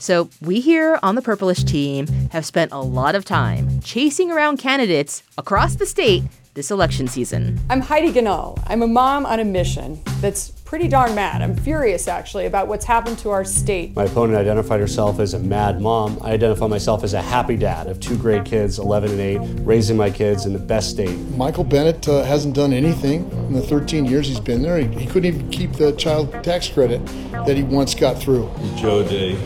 So, we here on the Purplish team have spent a lot of time chasing around candidates across the state this election season. I'm Heidi Ganahl. I'm a mom on a mission that's pretty darn mad. I'm furious, actually, about what's happened to our state. My opponent identified herself as a mad mom. I identify myself as a happy dad of two great kids, 11 and 8, raising my kids in the best state. Michael Bennet uh, hasn't done anything in the 13 years he's been there. He, he couldn't even keep the child tax credit that he once got through. Joe O'Dea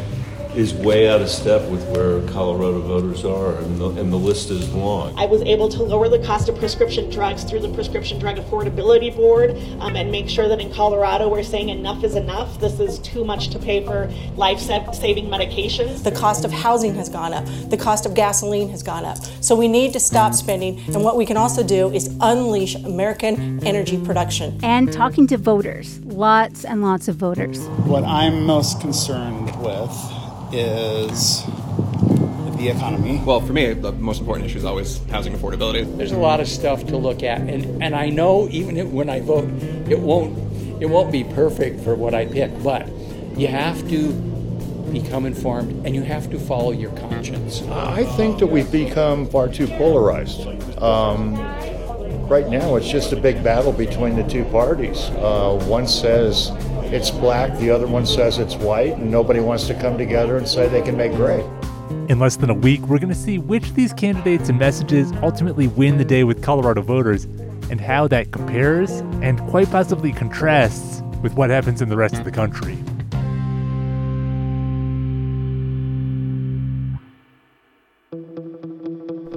is way out of step with where Colorado voters are, and the, and the list is long. I was able to lower the cost of prescription drugs through the Prescription Drug Affordability Board um, and make sure that in Colorado we're saying enough is enough. This is too much to pay for life saving medications. The cost of housing has gone up, the cost of gasoline has gone up. So we need to stop spending, and what we can also do is unleash American energy production. And talking to voters, lots and lots of voters. What I'm most concerned with is the economy. Well, for me, the most important issue is always housing affordability. There's a lot of stuff to look at, and, and I know even when I vote, it won't it won't be perfect for what I pick, but you have to become informed and you have to follow your conscience. I think that we've become far too polarized. Um, right now, it's just a big battle between the two parties. Uh, one says it's black, the other one says it's white, and nobody wants to come together and say they can make gray. In less than a week, we're going to see which of these candidates and messages ultimately win the day with Colorado voters and how that compares and quite possibly contrasts with what happens in the rest of the country.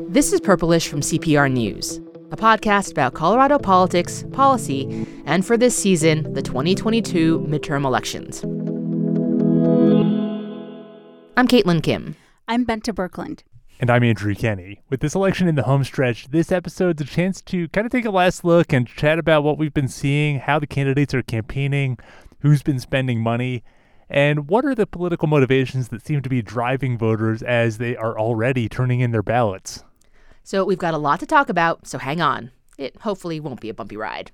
This is Purplish from CPR News, a podcast about Colorado politics, policy, and for this season, the 2022 midterm elections. I'm Caitlyn Kim. I'm Bente Birkeland. And I'm Andrew Kenney. With this election in the home stretch, this episode's a chance to kind of take a last look and chat about what we've been seeing, how the candidates are campaigning, who's been spending money, and what are the political motivations that seem to be driving voters as they are already turning in their ballots. So we've got a lot to talk about, so hang on. It hopefully won't be a bumpy ride.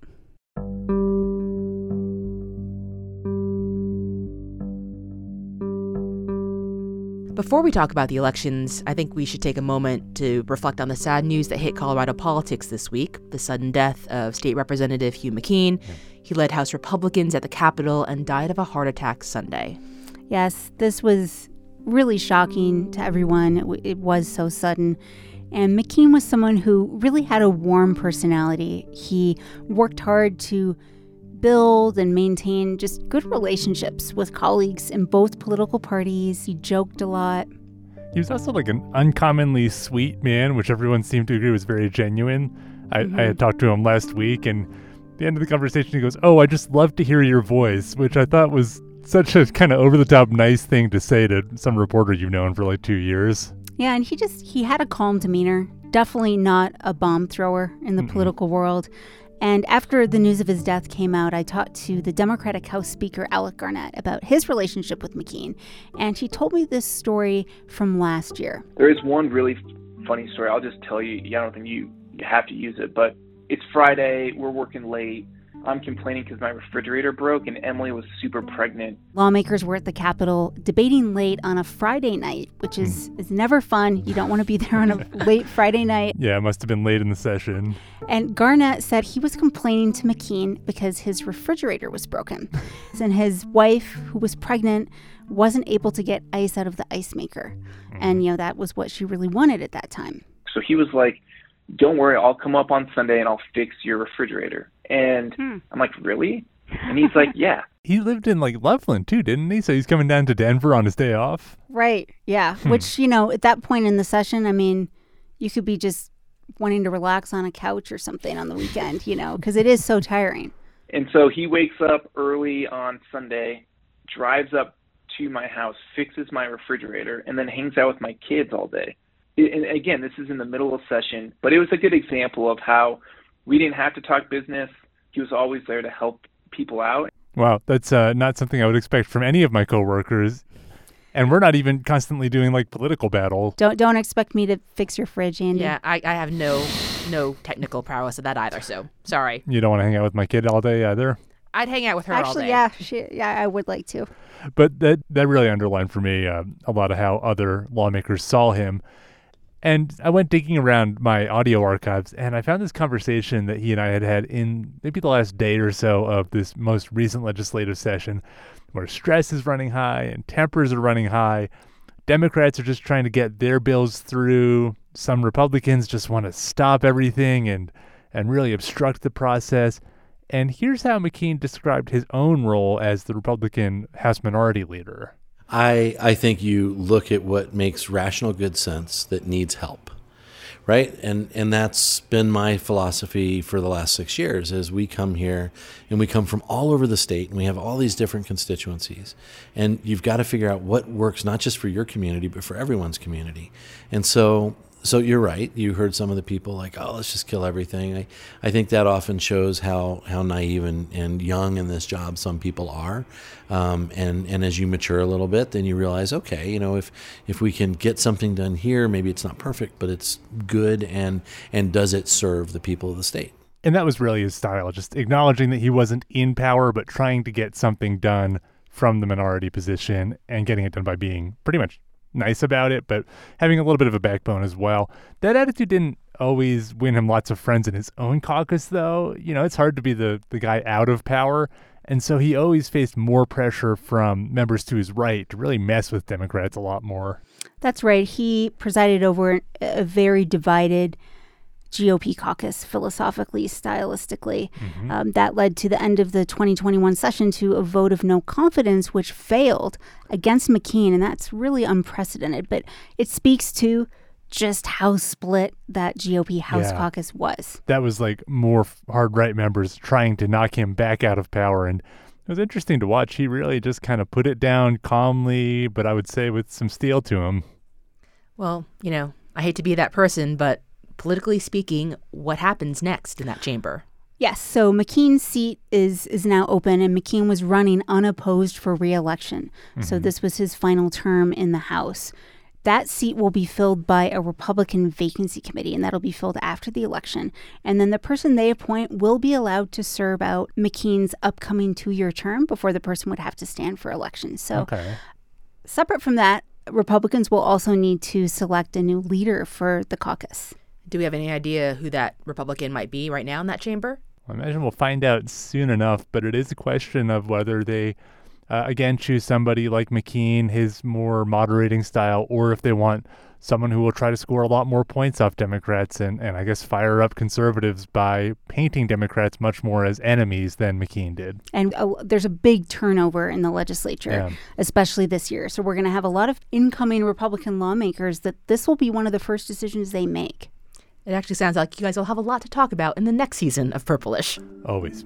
Before we talk about the elections, I think we should take a moment to reflect on the sad news that hit Colorado politics this week the sudden death of State Representative Hugh McKean. He led House Republicans at the Capitol and died of a heart attack Sunday. Yes, this was really shocking to everyone. It, it was so sudden. And McKean was someone who really had a warm personality. He worked hard to build and maintain just good relationships with colleagues in both political parties. He joked a lot. He was also like an uncommonly sweet man, which everyone seemed to agree was very genuine. I, mm-hmm. I had talked to him last week, and at the end of the conversation, he goes, Oh, I just love to hear your voice, which I thought was such a kind of over the top nice thing to say to some reporter you've known for like two years. Yeah, and he just he had a calm demeanor. Definitely not a bomb thrower in the mm political world. And after the news of his death came out, I talked to the Democratic House Speaker Alec Garnett about his relationship with McKean. And he told me this story from last year. There is one really funny story. I'll just tell you. I don't think you, you have to use it, but it's Friday. We're working late. I'm complaining because my refrigerator broke and Emily was super pregnant. Lawmakers were at the Capitol debating late on a Friday night, which is, mm. is never fun. You don't want to be there on a late Friday night. Yeah, it must have been late in the session. And Garnett said he was complaining to McKean because his refrigerator was broken. and his wife, who was pregnant, wasn't able to get ice out of the ice maker. Mm. And, you know, that was what she really wanted at that time. So he was like, don't worry, I'll come up on Sunday and I'll fix your refrigerator. And hmm. I'm like, really? And he's like, yeah. He lived in like Loveland too, didn't he? So he's coming down to Denver on his day off. Right. Yeah. Hmm. Which, you know, at that point in the session, I mean, you could be just wanting to relax on a couch or something on the weekend, you know, because it is so tiring. And so he wakes up early on Sunday, drives up to my house, fixes my refrigerator, and then hangs out with my kids all day. And again, this is in the middle of session, but it was a good example of how we didn't have to talk business. He was always there to help people out. Wow, that's uh, not something I would expect from any of my coworkers. And we're not even constantly doing like political battle. Don't don't expect me to fix your fridge, Andy. Yeah, I, I have no no technical prowess of that either. So sorry. You don't want to hang out with my kid all day either. I'd hang out with her all Actually, day. yeah, she, yeah, I would like to. But that that really underlined for me uh, a lot of how other lawmakers saw him. And I went digging around my audio archives, and I found this conversation that he and I had had in maybe the last day or so of this most recent legislative session, where stress is running high and tempers are running high. Democrats are just trying to get their bills through. Some Republicans just want to stop everything and and really obstruct the process. And here's how McKean described his own role as the Republican House Minority Leader. I, I think you look at what makes rational good sense that needs help right? And and that's been my philosophy for the last six years as we come here and we come from all over the state and we have all these different constituencies. And you've got to figure out what works not just for your community but for everyone's community. And so so you're right. You heard some of the people like, "Oh, let's just kill everything." I, I think that often shows how how naive and, and young in this job some people are. Um, and and as you mature a little bit, then you realize, okay, you know, if if we can get something done here, maybe it's not perfect, but it's good, and and does it serve the people of the state? And that was really his style, just acknowledging that he wasn't in power, but trying to get something done from the minority position and getting it done by being pretty much nice about it, but having a little bit of a backbone as well. That attitude didn't always win him lots of friends in his own caucus, though. You know, it's hard to be the, the guy out of power. And so he always faced more pressure from members to his right to really mess with Democrats a lot more. That's right. He presided over a very divided GOP caucus philosophically, stylistically. Mm-hmm. Um, that led to the end of the 2021 session to a vote of no confidence, which failed against McKean. And that's really unprecedented. But it speaks to just how split that GOP House yeah. caucus was. That was like more hard right members trying to knock him back out of power. And it was interesting to watch. He really just kind of put it down calmly, but I would say with some steel to him. Well, you know, I hate to be that person, but politically speaking, what happens next in that chamber? Yes, so McKean's seat is is now open, and McKean was running unopposed for reelection. Mm-hmm. So this was his final term in the House. That seat will be filled by a Republican vacancy committee, and that'll be filled after the election. And then the person they appoint will be allowed to serve out McKean's upcoming two year term before the person would have to stand for election. So, okay. separate from that, Republicans will also need to select a new leader for the caucus. Do we have any idea who that Republican might be right now in that chamber? I imagine we'll find out soon enough, but it is a question of whether they, uh, again, choose somebody like McKean, his more moderating style, or if they want someone who will try to score a lot more points off Democrats and, and I guess fire up conservatives by painting Democrats much more as enemies than McKean did. And uh, there's a big turnover in the legislature, yeah. especially this year. So we're going to have a lot of incoming Republican lawmakers that this will be one of the first decisions they make. It actually sounds like you guys will have a lot to talk about in the next season of Purplish. Always.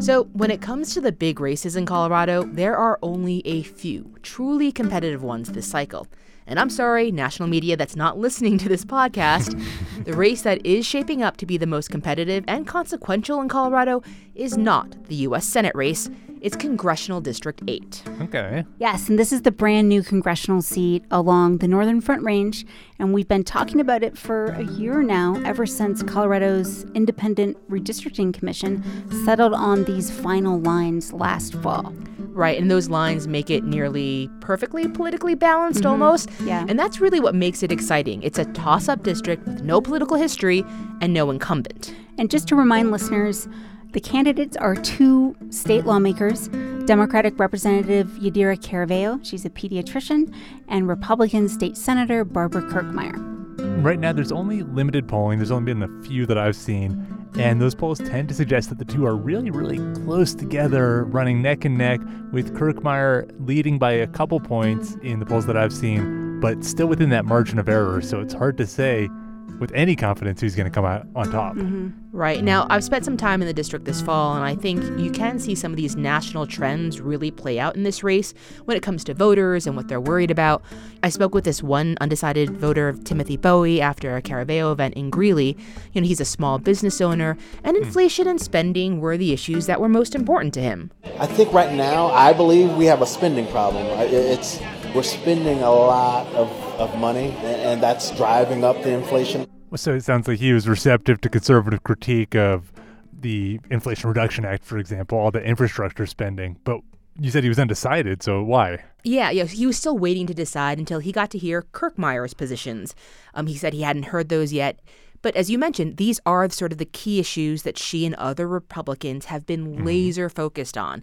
So, when it comes to the big races in Colorado, there are only a few truly competitive ones this cycle. And I'm sorry, national media that's not listening to this podcast, the race that is shaping up to be the most competitive and consequential in Colorado is not the U.S. Senate race. It's Congressional District 8. Okay. Yes, and this is the brand new congressional seat along the Northern Front Range, and we've been talking about it for a year now, ever since Colorado's Independent Redistricting Commission settled on these final lines last fall. Right, and those lines make it nearly perfectly politically balanced Mhm. almost. Yeah. And that's really what makes it exciting. It's a toss up district with no political history and no incumbent. And just to remind listeners, the candidates are two state lawmakers Democratic Representative Yadira Caraveo, she's a pediatrician, and Republican State Senator Barbara Kirkmeyer. Right now, there's only limited polling. There's only been a few that I've seen. And those polls tend to suggest that the two are really, really close together, running neck and neck, with Kirkmeyer leading by a couple points in the polls that I've seen, but still within that margin of error. So it's hard to say with any confidence who's going to come out on top. Mm-hmm. Right. Now, I've spent some time in the district this fall, and I think you can see some of these national trends really play out in this race when it comes to voters and what they're worried about. I spoke with this one undecided voter, of Timothy Bowie, after a Caraveo event in Greeley. You know, he's a small business owner, and hmm. inflation and spending were the issues that were most important to him. I think right now, I believe we have a spending problem. It's we're spending a lot of, of money, and, and that's driving up the inflation. So it sounds like he was receptive to conservative critique of the Inflation Reduction Act, for example, all the infrastructure spending. But you said he was undecided, so why? Yeah, yeah, he was still waiting to decide until he got to hear Kirkmeyer's positions. Um, he said he hadn't heard those yet. But as you mentioned, these are sort of the key issues that she and other Republicans have been mm-hmm. laser focused on.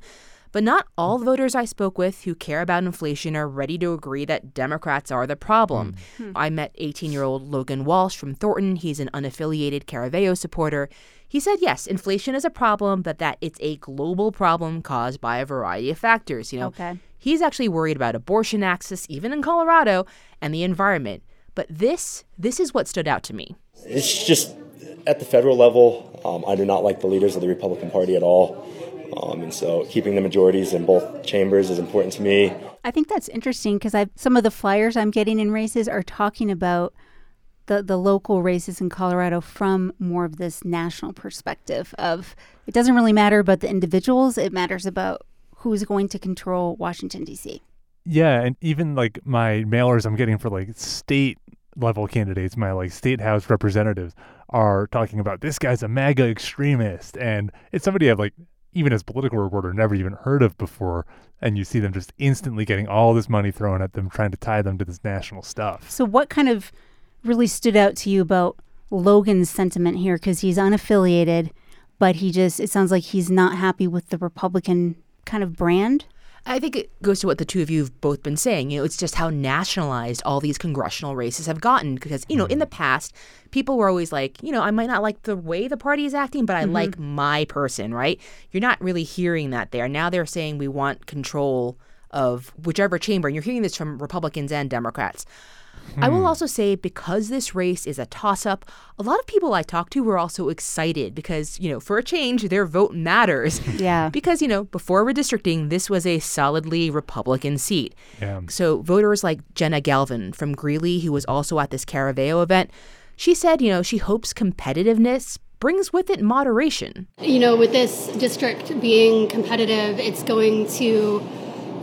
But not all voters I spoke with who care about inflation are ready to agree that Democrats are the problem. Mm. I met 18 year old Logan Walsh from Thornton. He's an unaffiliated Caraveo supporter. He said, yes, inflation is a problem, but that it's a global problem caused by a variety of factors. You know, okay. he's actually worried about abortion access, even in Colorado, and the environment. But this, this is what stood out to me. It's just at the federal level, um, I do not like the leaders of the Republican Party at all. Um, and so keeping the majorities in both chambers is important to me. I think that's interesting because some of the flyers I'm getting in races are talking about the, the local races in Colorado from more of this national perspective of it doesn't really matter about the individuals, it matters about who's going to control Washington, D.C. Yeah, and even like my mailers I'm getting for like state level candidates, my like state house representatives are talking about this guy's a MAGA extremist, and it's somebody I've like even as political reporter never even heard of before and you see them just instantly getting all this money thrown at them trying to tie them to this national stuff. So what kind of really stood out to you about logan's sentiment here? Because he's unaffiliated but he just it sounds like he's not happy with the republican kind of brand I think it goes to what the two of you have both been saying. You know, it's just how nationalized all these congressional races have gotten. Because, you know, in the past, people were always like, you know, I might not like the way the party is acting, but I mm-hmm. like my person, right? You're not really hearing that there. Now they're saying we want control of whichever chamber. And you're hearing this from Republicans and Democrats. Hmm. I will hmm. also say because this race is a toss up, a lot of people I talked to were also excited because, you know, for a change, their vote matters. Yeah. because, you know, before redistricting, this was a solidly Republican seat. Yeah. So voters like Jenna Galvin from Greeley, who was also at this Caraveo event, she said, you know, she hopes competitiveness brings with it moderation. You know, with this district being competitive, it's going to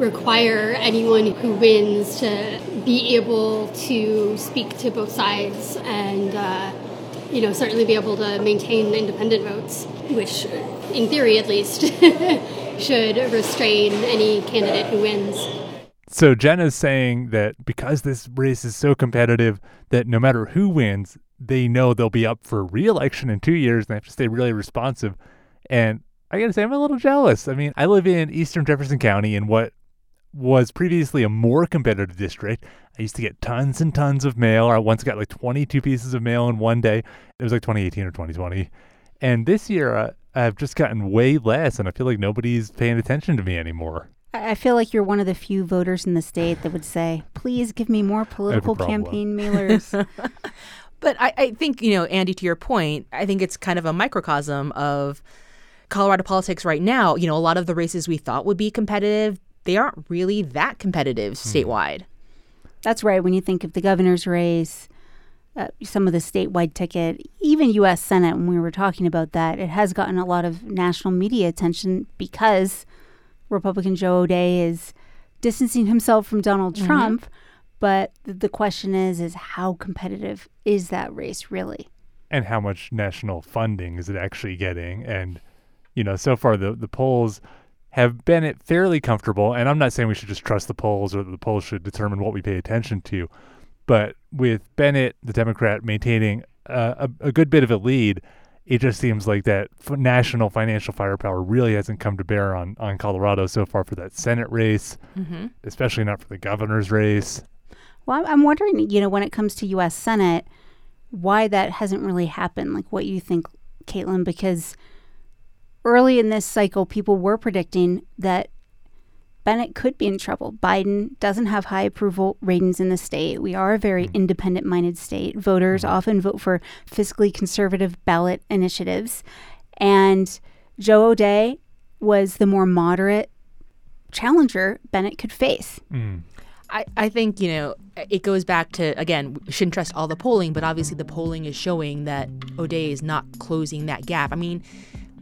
require anyone who wins to be able to speak to both sides and, uh, you know, certainly be able to maintain independent votes, which, in theory at least, should restrain any candidate who wins. So Jenna's saying that because this race is so competitive that no matter who wins, they know they'll be up for re-election in two years and they have to stay really responsive. And I gotta say, I'm a little jealous. I mean, I live in Eastern Jefferson County in what was previously a more competitive district. I used to get tons and tons of mail. I once got like 22 pieces of mail in one day. It was like 2018 or 2020. And this year, uh, I've just gotten way less, and I feel like nobody's paying attention to me anymore. I feel like you're one of the few voters in the state that would say, please give me more political campaign mailers. but I, I think, you know, Andy, to your point, I think it's kind of a microcosm of Colorado politics right now. You know, a lot of the races we thought would be competitive they aren't really that competitive hmm. statewide. That's right. When you think of the governor's race, uh, some of the statewide ticket, even U.S. Senate, when we were talking about that, it has gotten a lot of national media attention because Republican Joe O'Dea is distancing himself from Donald mm-hmm. Trump. But the question is, is how competitive is that race really? And how much national funding is it actually getting? And you know, so far the the polls have been fairly comfortable. And I'm not saying we should just trust the polls or that the polls should determine what we pay attention to. But with Bennet, the Democrat, maintaining a, a, good bit of a lead, it just seems like that national financial firepower really hasn't come to bear on, on Colorado so far for that Senate race, mm-hmm. especially not for the governor's race. Well, I'm wondering, you know, when it comes to U.S. Senate, why that hasn't really happened. Like what you think, Caitlyn, because – early in this cycle, people were predicting that Bennet could be in trouble. Biden doesn't have high approval ratings in the state. We are a very mm. independent minded state. Voters mm-hmm. often vote for fiscally conservative ballot initiatives. And Joe O'Dea was the more moderate challenger Bennet could face. Mm. I, I think, you know, it goes back to, again, we shouldn't trust all the polling, but obviously the polling is showing that O'Dea is not closing that gap. I mean,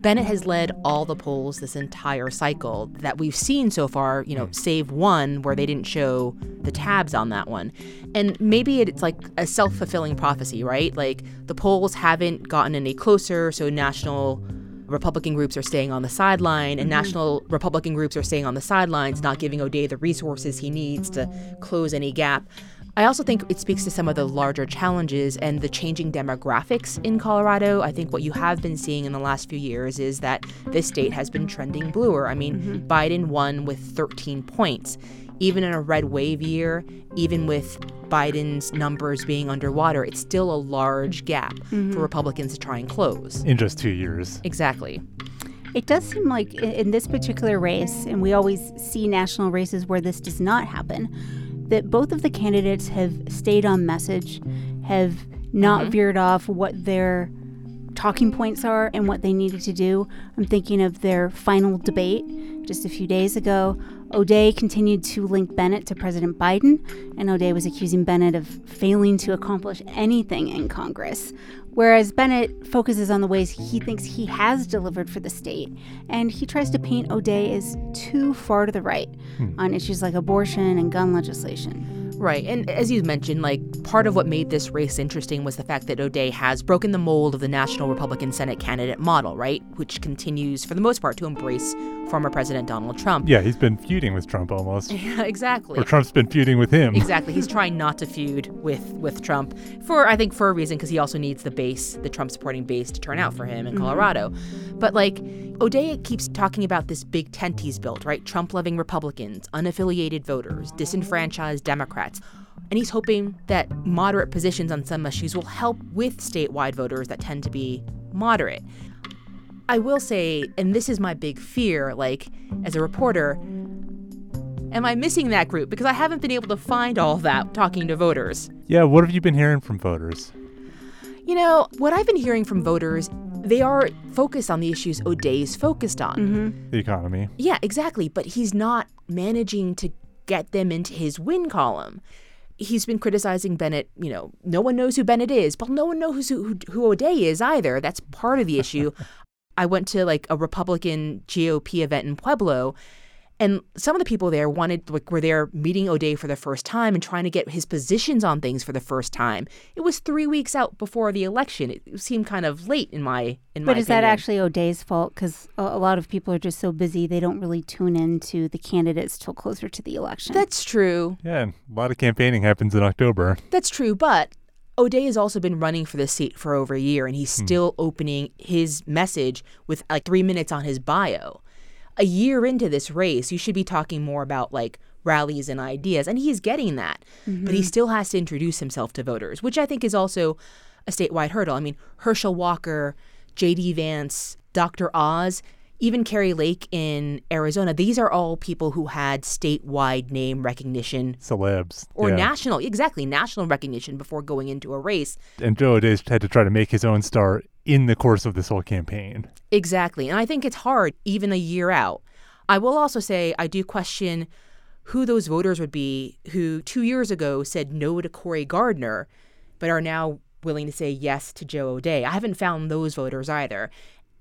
Bennet has led all the polls this entire cycle that we've seen so far, you know, save one where they didn't show the tabs on that one. And maybe it's like a self fulfilling prophecy, right? Like the polls haven't gotten any closer, so national Republican groups are staying on the sideline, and mm-hmm. national Republican groups are staying on the sidelines, not giving O'Dea the resources he needs to close any gap. I also think it speaks to some of the larger challenges and the changing demographics in Colorado. I think what you have been seeing in the last few years is that this state has been trending bluer. I mean, Biden won with 13 points. Even in a red wave year, even with Biden's numbers being underwater, it's still a large gap Mhm. for Republicans to try and close. In just two years. Exactly. It does seem like in this particular race, and we always see national races where this does not happen, that both of the candidates have stayed on message, have not Mhm. veered off what their talking points are and what they needed to do. I'm thinking of their final debate just a few days ago. O'Dea continued to link Bennet to President Biden, and O'Dea was accusing Bennet of failing to accomplish anything in Congress. Whereas Bennet focuses on the ways he thinks he has delivered for the state, and he tries to paint O'Dea as too far to the right hmm. on issues like abortion and gun legislation. Right. And as you mentioned, like part of what made this race interesting was the fact that O'Dea has broken the mold of the National Republican Senate candidate model, right? Which continues, for the most part, to embrace former President Donald Trump. Yeah, he's been feuding with Trump almost. Yeah, exactly. Or Trump's been feuding with him. Exactly. He's trying not to feud with with Trump for I think for a reason because he also needs the base, the Trump supporting base to turn out for him in Mhm. Colorado. But like O'Dea keeps talking about this big tent he's built, right? Trump loving Republicans, unaffiliated voters, disenfranchised Democrats. And he's hoping that moderate positions on some issues will help with statewide voters that tend to be moderate. I will say, and this is my big fear, like as a reporter, am I missing that group? Because I haven't been able to find all that talking to voters. Yeah, what have you been hearing from voters? You know, what I've been hearing from voters, they are focused on the issues O'Dea's focused on. Mm-hmm. The economy. Yeah, exactly. But he's not managing to get them into his win column. He's been criticizing Bennet. You know, no one knows who Bennet is, but no one knows who, who, who O'Dea is either. That's part of the issue. I went to like a Republican GOP event in Pueblo, and some of the people there wanted like were there meeting O'Dea for the first time and trying to get his positions on things for the first time. It was three weeks out before the election. It seemed kind of late in my in my But is that actually O'Dea's fault? Because a, a lot of people are just so busy they don't really tune in to the candidates till closer to the election. That's true. Yeah, and a lot of campaigning happens in October. That's true, but O'Dea has also been running for this seat for over a year, and he's Hmm. still opening his message with like three minutes on his bio. A year into this race, you should be talking more about like rallies and ideas, and he's getting that. But he Mhm. still has to introduce himself to voters, which I think is also a statewide hurdle. I mean, Herschel Walker, J.D. Vance, Dr. Oz, even Kari Lake in Arizona, these are all people who had statewide name recognition Celebs. or yeah. national, exactly, national recognition before going into a race. And Joe O'Dea had to try to make his own star in the course of this whole campaign. Exactly. And I think it's hard even a year out. I will also say I do question who those voters would be who two years ago said no to Cory Gardner, but are now willing to say yes to Joe O'Dea. I haven't found those voters either.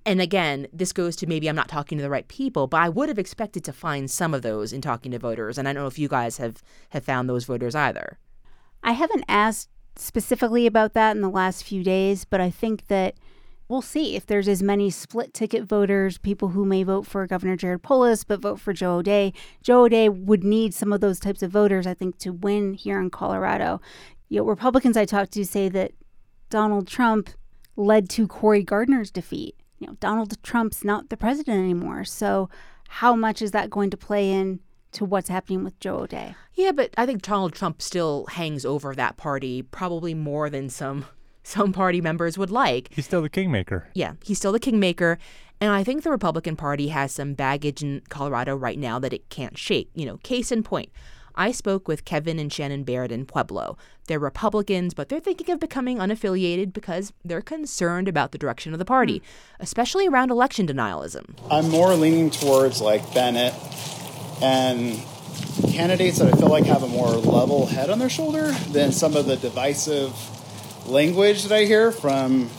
And again, this goes to maybe I'm not talking to the right people, but I would have expected to find some of those in talking to voters. And I don't know if you guys have, have found those voters either. I haven't asked specifically about that in the last few days, but I think that we'll see if there's as many split ticket voters, people who may vote for Governor Jared Polis but vote for Joe O'Dea. Joe O'Dea would need some of those types of voters, I think, to win here in Colorado. You know, Republicans I talked to say that Donald Trump led to Cory Gardner's defeat. You know, Donald Trump's not the president anymore. So how much is that going to play in to what's happening with Joe O'Dea? Yeah, but I think Donald Trump still hangs over that party probably more than some some party members would like. He's still the kingmaker. Yeah, he's still the kingmaker. And I think the Republican Party has some baggage in Colorado right now that it can't shake. You know, case in point, I spoke with Kevin and Shannon Barrett in Pueblo. They're Republicans, but they're thinking of becoming unaffiliated because they're concerned about the direction of the party, hmm. especially around election denialism. I'm more leaning towards like Bennet and candidates that I feel like have a more level head on their shoulder than some of the divisive language that I hear from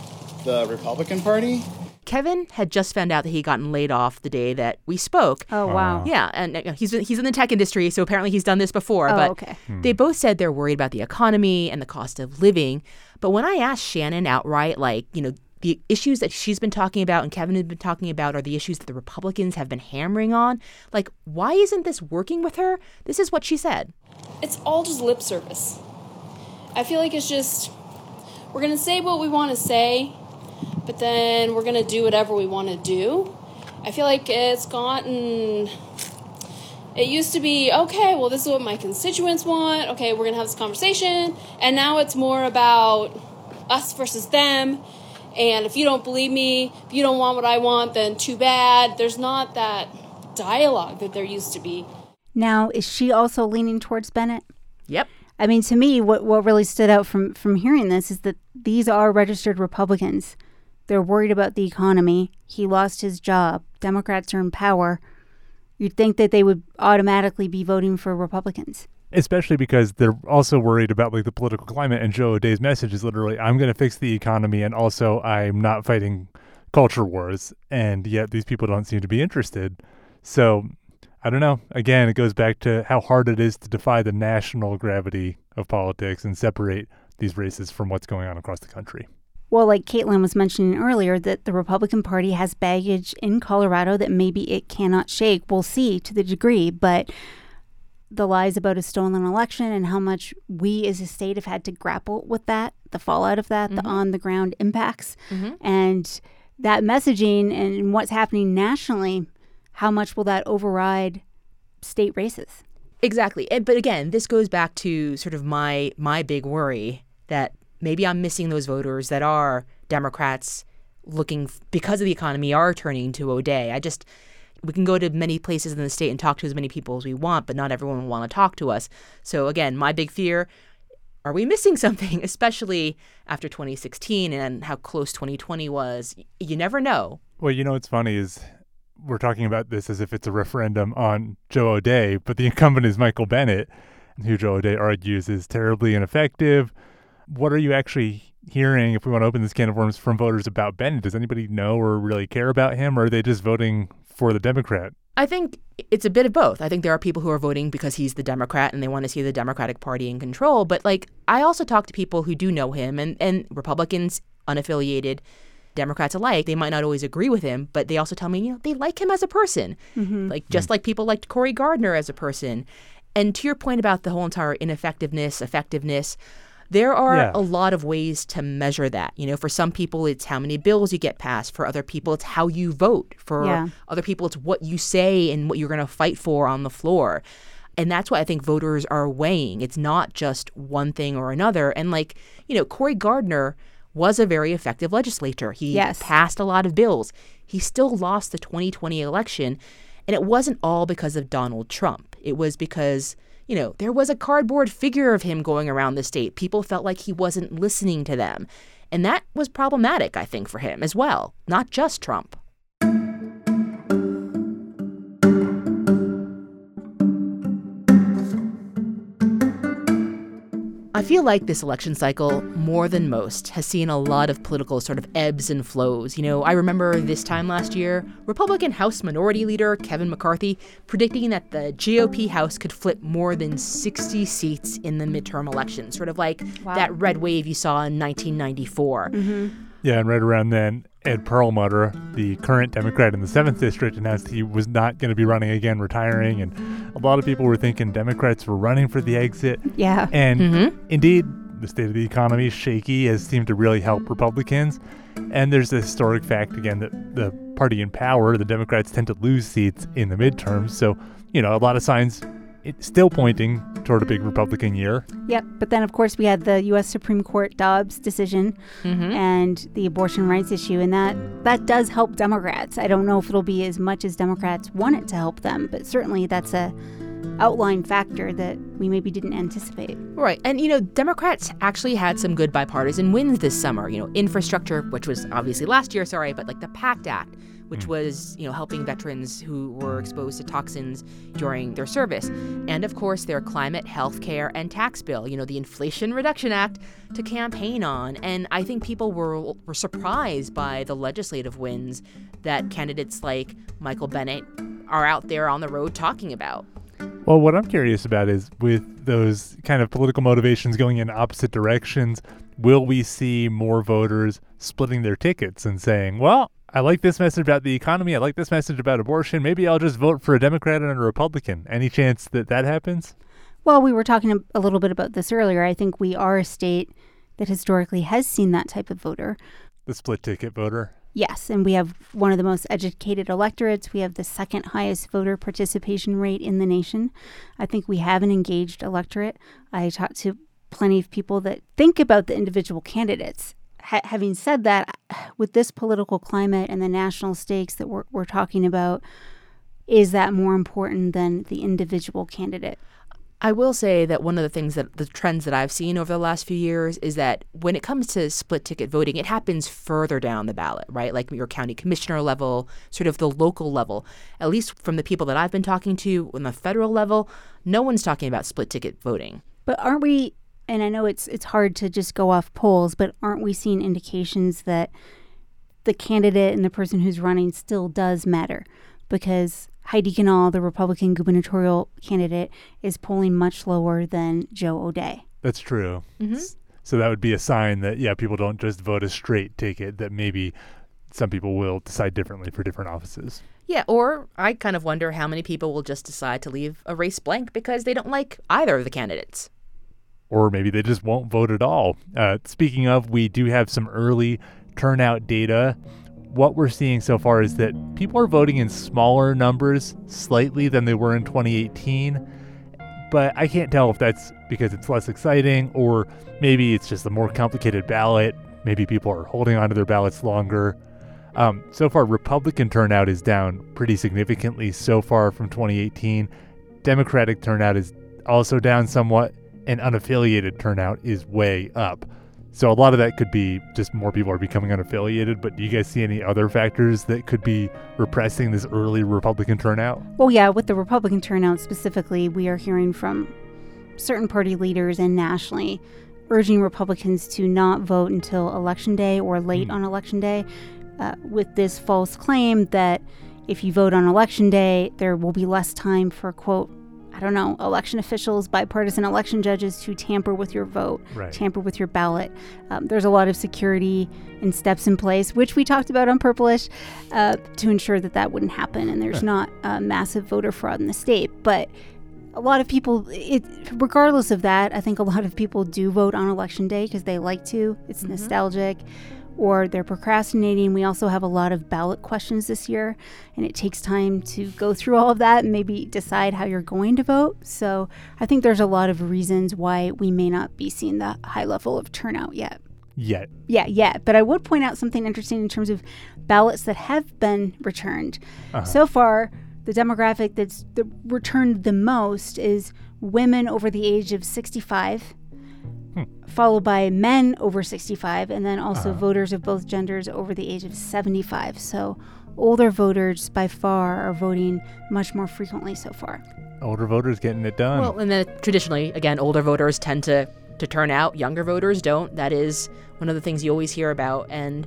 the Republican Party. Kevin had just found out that he'd gotten laid off the day that we spoke. Oh, wow. Yeah, and uh, he's he's in the tech industry, so apparently he's done this before. Oh, but okay. they both said they're worried about the economy and the cost of living. But when I asked Shannon outright, like, you know, the issues that she's been talking about and Kevin has been talking about are the issues that the Republicans have been hammering on. Like, why isn't this working with her? This is what she said. It's all just lip service. I feel like it's just we're going to say what we want to say, but then we're going to do whatever we want to do. I feel like it's gotten. It used to be, okay, well, this is what my constituents want. Okay, we're going to have this conversation. And now it's more about us versus them. And if you don't believe me, if you don't want what I want, then too bad. There's not that dialogue that there used to be. Now, is she also leaning towards Bennet? Yep. I mean, to me, what, what really stood out from, from hearing this is that these are registered Republicans. They're worried about the economy. He lost his job. Democrats are in power. You'd think that they would automatically be voting for Republicans. Especially because they're also worried about like the political climate. And Joe O'Dea's message is literally, "I'm going to fix the economy, and also I'm not fighting culture wars." And yet these people don't seem to be interested. So I don't know. Again, it goes back to how hard it is to defy the national gravity of politics and separate these races from what's going on across the country. Well, like Caitlyn was mentioning earlier, that the Republican Party has baggage in Colorado that maybe it cannot shake. We'll see to the degree, but the lies about a stolen election and how much we as a state have had to grapple with that, the fallout of that, mm-hmm. the on the ground impacts, mm-hmm. and that messaging and what's happening nationally, how much will that override state races? Exactly. But again, this goes back to sort of my my big worry that maybe I'm missing those voters that are Democrats looking because of the economy are turning to O'Dea. I just we can go to many places in the state and talk to as many people as we want, but not everyone will want to talk to us. So again, my big fear are we missing something, especially after 2016 and how close 2020 was? You never know. Well, you know what's funny is we're talking about this as if it's a referendum on Joe O'Dea, but the incumbent is Michael Bennet, who Joe O'Dea argues is terribly ineffective. What are you actually hearing, if we want to open this can of worms, from voters about Bennet? Does anybody know or really care about him, or are they just voting for the Democrat? I think it's a bit of both. I think there are people who are voting because he's the Democrat and they want to see the Democratic Party in control. But like, I also talk to people who do know him and, and Republicans, unaffiliated, Democrats alike. They might not always agree with him, but they also tell me, you know, they like him as a person. Mm-hmm. Like, just mm-hmm. like people liked Cory Gardner as a person. And to your point about the whole entire ineffectiveness, effectiveness, there are yeah. a lot of ways to measure that. You know, for some people, it's how many bills you get passed. For other people, it's how you vote. For yeah. other people, it's what you say and what you're going to fight for on the floor. And that's why I think voters are weighing. It's not just one thing or another. And like, you know, Cory Gardner was a very effective legislator. He yes. passed a lot of bills. He still lost the 2020 election. And it wasn't all because of Donald Trump. It was because you know, there was a cardboard figure of him going around the state. People felt like he wasn't listening to them. And that was problematic, I think, for him as well, not just Trump. I feel like this election cycle, more than most, has seen a lot of political sort of ebbs and flows. You know, I remember this time last year, Republican House Minority Leader Kevin McCarthy predicting that the GOP House could flip more than 60 seats in the midterm election, sort of like wow. that red wave you saw in 1994. Mm-hmm. Yeah, and right around then, Ed Perlmutter, the current Democrat in the 7th District, announced he was not going to be running again, retiring. And a lot of people were thinking Democrats were running for the exit. Yeah. And mm-hmm. indeed, the state of the economy is shaky, has seemed to really help Republicans. And there's the historic fact, again, that the party in power, the Democrats, tend to lose seats in the midterms. So, you know, a lot of signs it's still pointing toward a big Republican year. Yep. But then, of course, we had the U.S. Supreme Court Dobbs decision mm-hmm. and the abortion rights issue, and that that does help Democrats. I don't know if it'll be as much as Democrats want it to help them, but certainly that's a outline factor that we maybe didn't anticipate. Right. And, you know, Democrats actually had some good bipartisan wins this summer. You know, infrastructure, which was obviously last year, sorry, but like the PACT Act which hmm. was, you know, helping veterans who were exposed to toxins during their service. And of course, their climate, health care, and tax bill, you know, the Inflation Reduction Act to campaign on. And I think people were, were surprised by the legislative wins that candidates like Michael Bennet are out there on the road talking about. Well, what I'm curious about is with those kind of political motivations going in opposite directions, will we see more voters splitting their tickets and saying, well, I like this message about the economy. I like this message about abortion. Maybe I'll just vote for a Democrat and a Republican. Any chance that that happens? Well, we were talking a little bit about this earlier. I think we are a state that historically has seen that type of voter. The split ticket voter? Yes, and we have one of the most educated electorates. We have the second highest voter participation rate in the nation. I think we have an engaged electorate. I talked to plenty of people that think about the individual candidates. Ha- having said that, with this political climate and the national stakes that we're, we're talking about, is that more important than the individual candidate? I will say that one of the things that the trends that I've seen over the last few years is that when it comes to split ticket voting, it happens further down the ballot, right? Like your county commissioner level, sort of the local level. At least from the people that I've been talking to on the federal level, no one's talking about split ticket voting. But aren't we and I know it's it's hard to just go off polls, but aren't we seeing indications that the candidate and the person who's running still does matter? Because Heidi Ganahl, the Republican gubernatorial candidate, is polling much lower than Joe O'Dea. That's true. Mm-hmm. So that would be a sign that, yeah, people don't just vote a straight ticket, that maybe some people will decide differently for different offices. Yeah, or I kind of wonder how many people will just decide to leave a race blank because they don't like either of the candidates. Or maybe they just won't vote at all. Uh, speaking of, we do have some early turnout data what we're seeing so far is that people are voting in smaller numbers slightly than they were in 2018. But I can't tell if that's because it's less exciting or maybe it's just a more complicated ballot. Maybe people are holding onto their ballots longer. Um, so far, Republican turnout is down pretty significantly so far from 2018. Democratic turnout is also down somewhat, and unaffiliated turnout is way up. So a lot of that could be just more people are becoming unaffiliated, but do you guys see any other factors that could be repressing this early Republican turnout? Well, yeah, with the Republican turnout specifically, we are hearing from certain party leaders and nationally urging Republicans to not vote until election day or late mm. on election day uh, with this false claim that if you vote on election day, there will be less time for, quote, I don't know, election officials, bipartisan election judges to tamper with your vote, right. tamper with your ballot. Um, there's a lot of security and steps in place, which we talked about on Purplish, uh, to ensure that that wouldn't happen and there's not uh, massive voter fraud in the state. But a lot of people, it, regardless of that, I think a lot of people do vote on election day because they like to. It's mm-hmm. nostalgic or they're procrastinating. We also have a lot of ballot questions this year, and it takes time to go through all of that and maybe decide how you're going to vote. So I think there's a lot of reasons why we may not be seeing the high level of turnout yet. Yet. Yeah, yet. But I would point out something interesting in terms of ballots that have been returned. Uh-huh. So far, the demographic that's the returned the most is women over the age of 65 Hmm. followed by men over 65, and then also uh-huh. voters of both genders over the age of 75. So older voters by far are voting much more frequently so far. Older voters getting it done. Well, and then traditionally, again, older voters tend to to turn out. Younger voters don't. That is one of the things you always hear about. And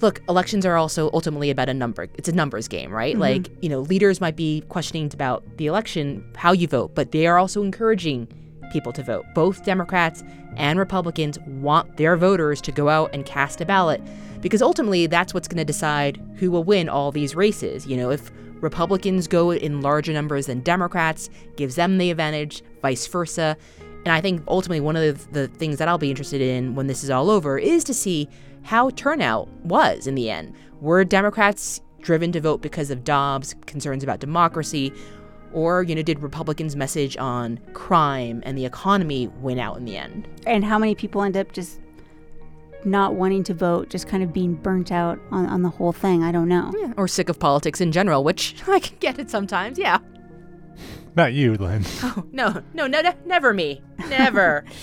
look, elections are also ultimately about a number. It's a numbers game, right? Mm-hmm. Like you know, leaders might be questioning about the election, how you vote, but they are also encouraging people to vote. Both Democrats and Republicans want their voters to go out and cast a ballot because ultimately that's what's going to decide who will win all these races. You know, if Republicans go in larger numbers than Democrats, gives them the advantage, vice versa. And I think ultimately one of the, the things that I'll be interested in when this is all over is to see how turnout was in the end. Were Democrats driven to vote because of Dobbs, concerns about democracy, or, you know, did Republicans' message on crime and the economy win out in the end? And how many people end up just not wanting to vote, just kind of being burnt out on, on the whole thing? I don't know. Yeah, or sick of politics in general, which I can get it sometimes, yeah. Not you, Lynn. Oh, no, no, no, never me. Never.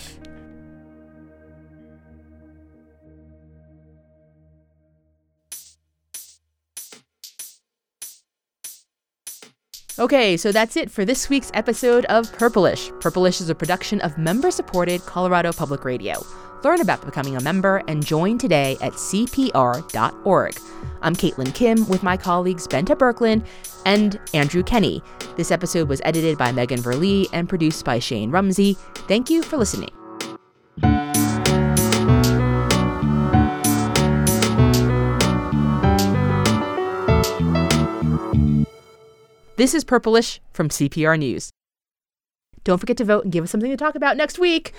Okay, so that's it for this week's episode of Purplish. Purplish is a production of member supported Colorado Public Radio. Learn about becoming a member and join today at CPR.org. I'm Caitlyn Kim with my colleagues Bente Birkeland and Andrew Kenney. This episode was edited by Megan Verlee and produced by Shane Rumsey. Thank you for listening. This is Purplish from CPR News. Don't forget to vote and give us something to talk about next week.